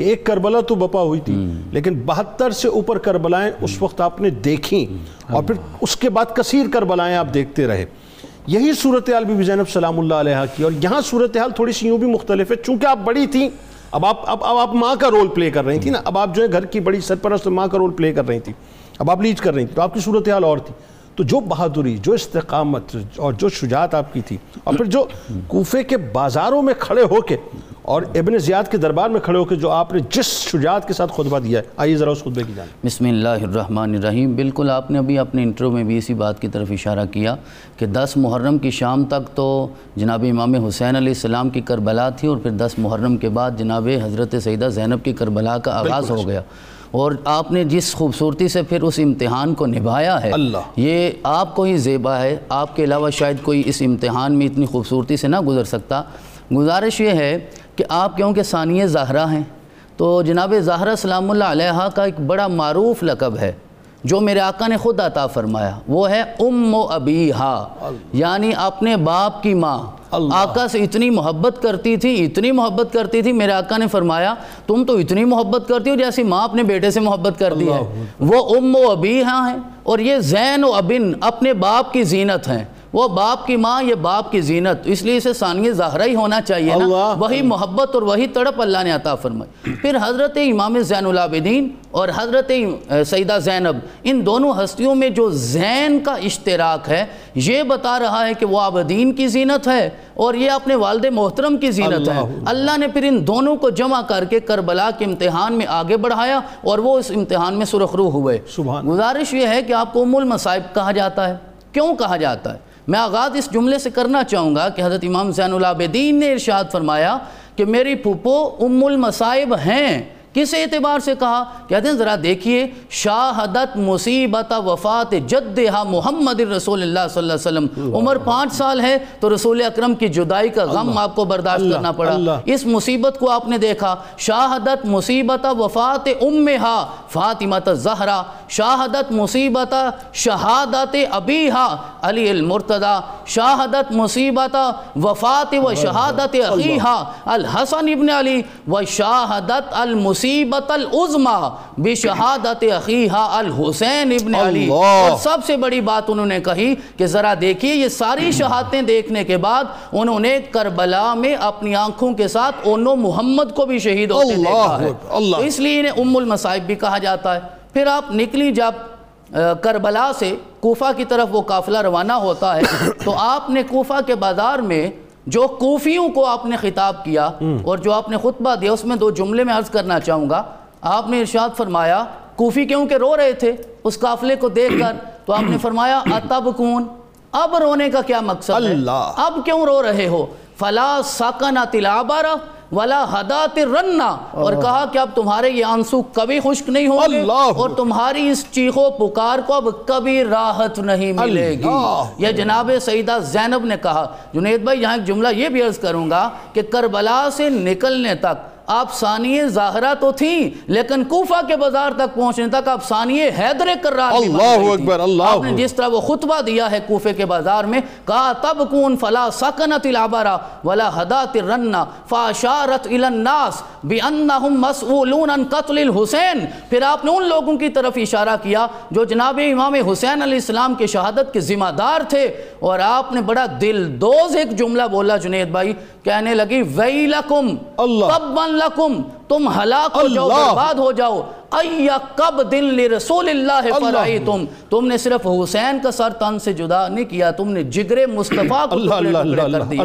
کہ ایک کربلا تو بپا ہوئی تھی لیکن بہتر سے اوپر کربلائیں اس وقت آپ نے دیکھیں۔ اور پھر اس کے بعد کثیر کربلائیں آپ دیکھتے رہے۔ یہی صورتحال بھی زینب سلام اللہ علیہ کی۔ اور یہاں صورتحال تھوڑی سی یوں بھی مختلف ہے۔ چونکہ آپ بڑی تھیں اب آپ اب اب آپ ماں کا رول پلے کر رہی تھی نا۔ اب آپ جو ہے گھر کی بڑی سرپرست ماں کا رول پلے کر رہی تھی اب آپ لیڈ کر رہی تھی تو آپ کی صورتحال اور تھی۔ تو جو بہادری جو استقامت اور جو شجاعت آپ کی تھی۔ اور پھر جو کوفے کے بازاروں میں کھڑے ہو کے اور ابن زیاد کے دربار میں کھڑے ہو کے جو آپ نے جس شجاعت کے ساتھ خطبہ دیا ہے آئیے ذرا اس خطبے کی جانب۔ بسم اللہ الرحمن الرحیم۔ بالکل آپ نے ابھی اپنے انٹرو میں بھی اسی بات کی طرف اشارہ کیا کہ دس محرم کی شام تک تو جناب امام حسین علیہ السلام کی کربلا تھی اور پھر دس محرم کے بعد جناب حضرت سیدہ زینب کی کربلا کا آغاز ہو گیا۔ اور آپ نے جس خوبصورتی سے پھر اس امتحان کو نبھایا ہے اللہ۔ یہ آپ کو ہی زیبا ہے۔ آپ کے علاوہ شاید کوئی اس امتحان میں اتنی خوبصورتی سے نہ گزر سکتا۔ گزارش یہ ہے کہ آپ کیونکہ ثانیہ زہرہ ہیں؟ تو جناب زہرہ سلام اللہ علیہ کا ایک بڑا معروف لقب ہے جو میرے آقا نے خود عطا فرمایا۔ وہ ہے ام و ابیہا یعنی اپنے باپ کی ماں۔ آقا سے اتنی محبت کرتی تھی اتنی محبت کرتی تھی میرے آقا نے فرمایا تم تو اتنی محبت کرتی ہو جیسی ماں اپنے بیٹے سے محبت کرتی ہے۔ وہ ام و ابیہا ہیں اور یہ زین و ابن اپنے باپ کی زینت ہیں۔ وہ باپ کی ماں یہ باپ کی زینت۔ اس لیے اسے ثانیہ زہرہ ہی ہونا چاہیے نا۔ وہی محبت اور وہی تڑپ اللہ نے عطا فرمائی۔ پھر حضرت امام زین العابدین اور حضرت سیدہ زینب ان دونوں ہستیوں میں جو زین کا اشتراک ہے یہ بتا رہا ہے کہ وہ عابدین کی زینت ہے اور یہ اپنے والد محترم کی زینت ہے۔ اللہ۔ نے پھر ان دونوں کو جمع کر کے کربلا کے امتحان میں آگے بڑھایا اور وہ اس امتحان میں سرخرو ہوئے۔ گزارش یہ ہے کہ آپ کو ام المصائب کہا جاتا ہے۔ کیوں کہا جاتا ہے؟ میں آغاز اس جملے سے کرنا چاہوں گا کہ حضرت امام زین العابدین نے ارشاد فرمایا کہ میری پھوپو ام المصائب ہیں۔ کس اعتبار سے کہا؟ کہتے ہیں ذرا دیکھیے شاہدت مصیبت وفات جدہا محمد رسول اللہ صلی اللہ علیہ وسلم۔ عمر پانچ سال ہے تو رسول اکرم کی جدائی کا غم آپ کو برداشت کرنا پڑا۔ اس مصیبت کو آپ نے دیکھا۔ شاہدت مصیبت وفات امہا فاطمت الزہرا۔ شاہدت مصیبت شہادت ابیہا علی المرتضی۔ شاہدت مصیبت وفات و شہادت اخیہا الحسن ابن علی۔ و شاہدت المصیبت العظمى بشہادت اخیہا الحسین ابن علی. اور سب سے بڑی بات انہوں نے کہی کہ ذرا دیکھیے یہ ساری شہادتیں دیکھنے کے بعد انہوں نے کربلا میں اپنی آنکھوں کے ساتھ انہوں محمد کو بھی شہید ہوتے دیکھا ہے. تو اس لیے انہیں ام المصائب بھی کہا جاتا ہے. پھر آپ نکلی جب کربلا سے کوفہ کی طرف وہ قافلہ روانہ ہوتا ہے تو آپ نے کوفہ کے بازار میں جو کوفیوں کو آپ نے خطاب کیا اور جو آپ نے خطبہ دیا اس میں دو جملے میں عرض کرنا چاہوں گا۔ آپ نے ارشاد فرمایا کوفی کیوں کہ رو رہے تھے؟ اس قافلے کو دیکھ کر تو آپ نے فرمایا اتب کون اب رونے کا کیا مقصد ہے؟ اب کیوں رو رہے ہو؟ فلا ساکنا تلابارا ولا حدات رننا اور کہا کہ اب تمہارے یہ آنسو کبھی خشک نہیں ہوں گے اور تمہاری اس چیخو پکار کو اب کبھی راحت نہیں ملے گی۔ یہ جناب سیدہ زینب نے کہا۔ جنید بھائی یہاں ایک جملہ یہ بھی عرض کروں گا کہ کربلا سے نکلنے تک آپ ثانیہ ظاہرہ تو تھیں لیکن کوفہ کے بازار تک پہنچنے تک آپ ثانیہ حیدر کرار اللہ۔ اکبر، اللہ آپ نے جس طرح وہ خطبہ دیا ہے کوفے کے بازار میں کہا تب کون فلا سکنت العبرا ولا حدات الرنہ فاشارت الناس بانہم مسئولون ان قتل الحسین. پھر آپ نے ان لوگوں کی طرف اشارہ کیا جو جناب امام حسین علیہ السلام کے شہادت کے ذمہ دار تھے۔ اور آپ نے بڑا دل دوز ایک جملہ بولا جنید بھائی کہنے لگی ویلکم اللہ۔ تبن لکم تم ہلاک ہو جاؤ برباد ہو جاؤ۔ کب دل لرسول اللہ. فرائی تم تم نے صرف حسین کا سر تن سے جدا نہیں کیا تم نے جگر مصطفیٰ کو کر دیا۔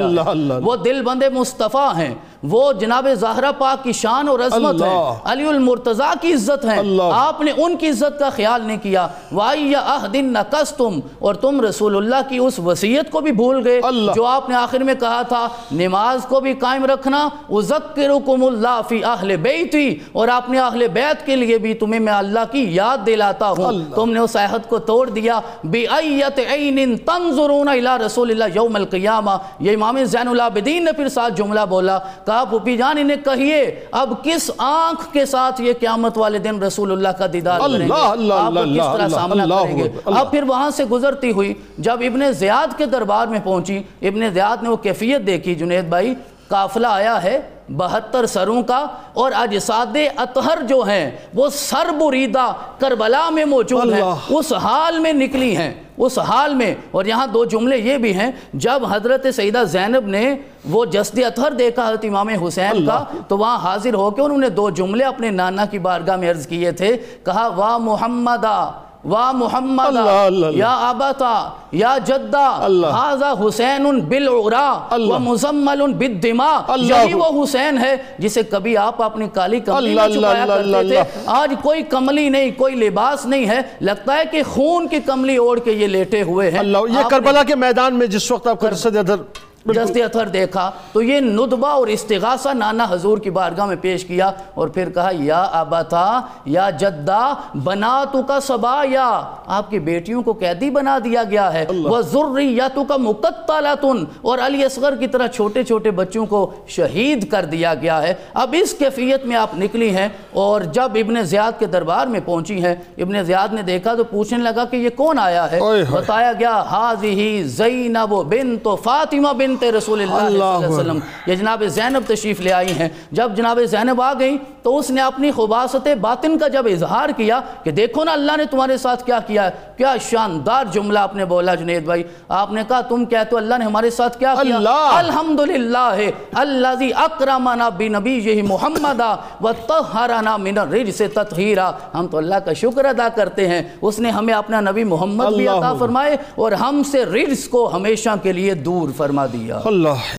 وہ دل بند مصطفیٰ ہیں۔ وہ جناب زہرہ پاک کی شان اور عظمت ہے۔ علی المرتضیٰ کی عزت ہے۔ آپ نے ان کی عزت کا خیال نہیں کیا۔ وَأَيَّ أَهْدٍ نَقَسْتُمْ اور تم رسول اللہ کی اس وصیت کو بھی بھول گئے۔ جو آپ نے آخر میں کہا تھا نماز کو بھی قائم رکھنا۔ اُذَكِّرُكُمُ اللَّهِ فِي أَهْلِ بَيْتِ اور اپنے اہل بیت کے لیے بھی تمہیں میں اللہ کی یاد دلاتا ہوں۔ تم نے اس عہد کو توڑ دیا۔ بِأَيَّتِ عَيْنٍ تَنظُرُونَ إِلَى رسول اللہ یوم القیامہ یہ امام زین العابدین نے پھر ساتھ جملہ بولا۔ کہا پھوپی جان انہیں کہیے اب کس آنکھ کے ساتھ یہ قیامت والے دن رسول اللہ کا دیدار کریں گے؟ آپ کس طرح سامنا کریں گے۔ اب پھر وہاں سے گزرتی ہوئی جب ابن زیاد کے دربار میں پہنچی ابن زیاد نے وہ کیفیت دیکھی جنید بھائی قافلہ آیا ہے بہتر سروں کا اور اجساد اطہر جو ہیں وہ سر بریدہ کربلا میں موجود ہیں اس حال میں نکلی ہیں۔ اس حال میں اور یہاں دو جملے یہ بھی ہیں جب حضرت سیدہ زینب نے وہ جسد اطہر دیکھا حضرت امام حسین کا تو وہاں حاضر ہو کے انہوں نے دو جملے اپنے نانا کی بارگاہ میں عرض کیے تھے کہا وا محمدہ! وا محمد یا آبتا یا جدہ حاضا حسین بالعرا و مزمل بالدماء۔ یہی وہ حسین ہے جسے کبھی آپ اپنی کالی کملی میں چھپایا کرتے تھے۔ آج کوئی کملی نہیں کوئی لباس نہیں ہے۔ لگتا ہے کہ خون کی کملی اوڑھ کے یہ لیٹے ہوئے ہیں۔ یہ کربلا کے میدان میں جس وقت آپ کا جسد ادھر جسد اثر دیکھا تو یہ ندبہ اور استغاثہ نانا حضور کی بارگاہ میں پیش کیا اور پھر کہا یا ابتا یا جدہ بناتو کا سبایا آپ کی بیٹیوں کو قیدی بنا دیا گیا ہے۔ وَذُرِّيَّتُ کا مُقَتَّلَتُن اور علی اصغر کی طرح چھوٹے چھوٹے بچوں کو شہید کر دیا گیا ہے۔ اب اس کیفیت میں آپ نکلی ہیں اور جب ابن زیاد کے دربار میں پہنچی ہیں ابن زیاد نے دیکھا تو پوچھنے لگا کہ یہ کون آیا ہے؟ بتایا گیا حاضی زینب بنت فاطمہ بنت رسول اللہ صلی اللہ علیہ وسلم۔ یہ جناب زینب تشریف لے آئی ہیں۔ جب جناب زینب آ گئی تو اس نے اپنی خباست باطن کا جب اظہار کیا کہ دیکھو نا اللہ نے تمہارے ساتھ کیا کیا ہے۔ کیا شاندار جملہ آپ نے بولا جنید بھائی۔ آپ نے کہا تم کہتے ہو اللہ نے ہمارے ساتھ کیا کیا۔ اللہ۔ الحمدللہ۔ الذی اکرمنا بنبیہ محمد وطہرنا من الرجس تطہیرا۔ ہم تو اللہ کا شکر ادا کرتے ہیں۔ اس نے ہمیں اپنا نبی محمد بھی اللہ۔ عطا فرمائے اور ہم سے رجس کو ہمیشہ کے لیے دور فرما دیا اللہ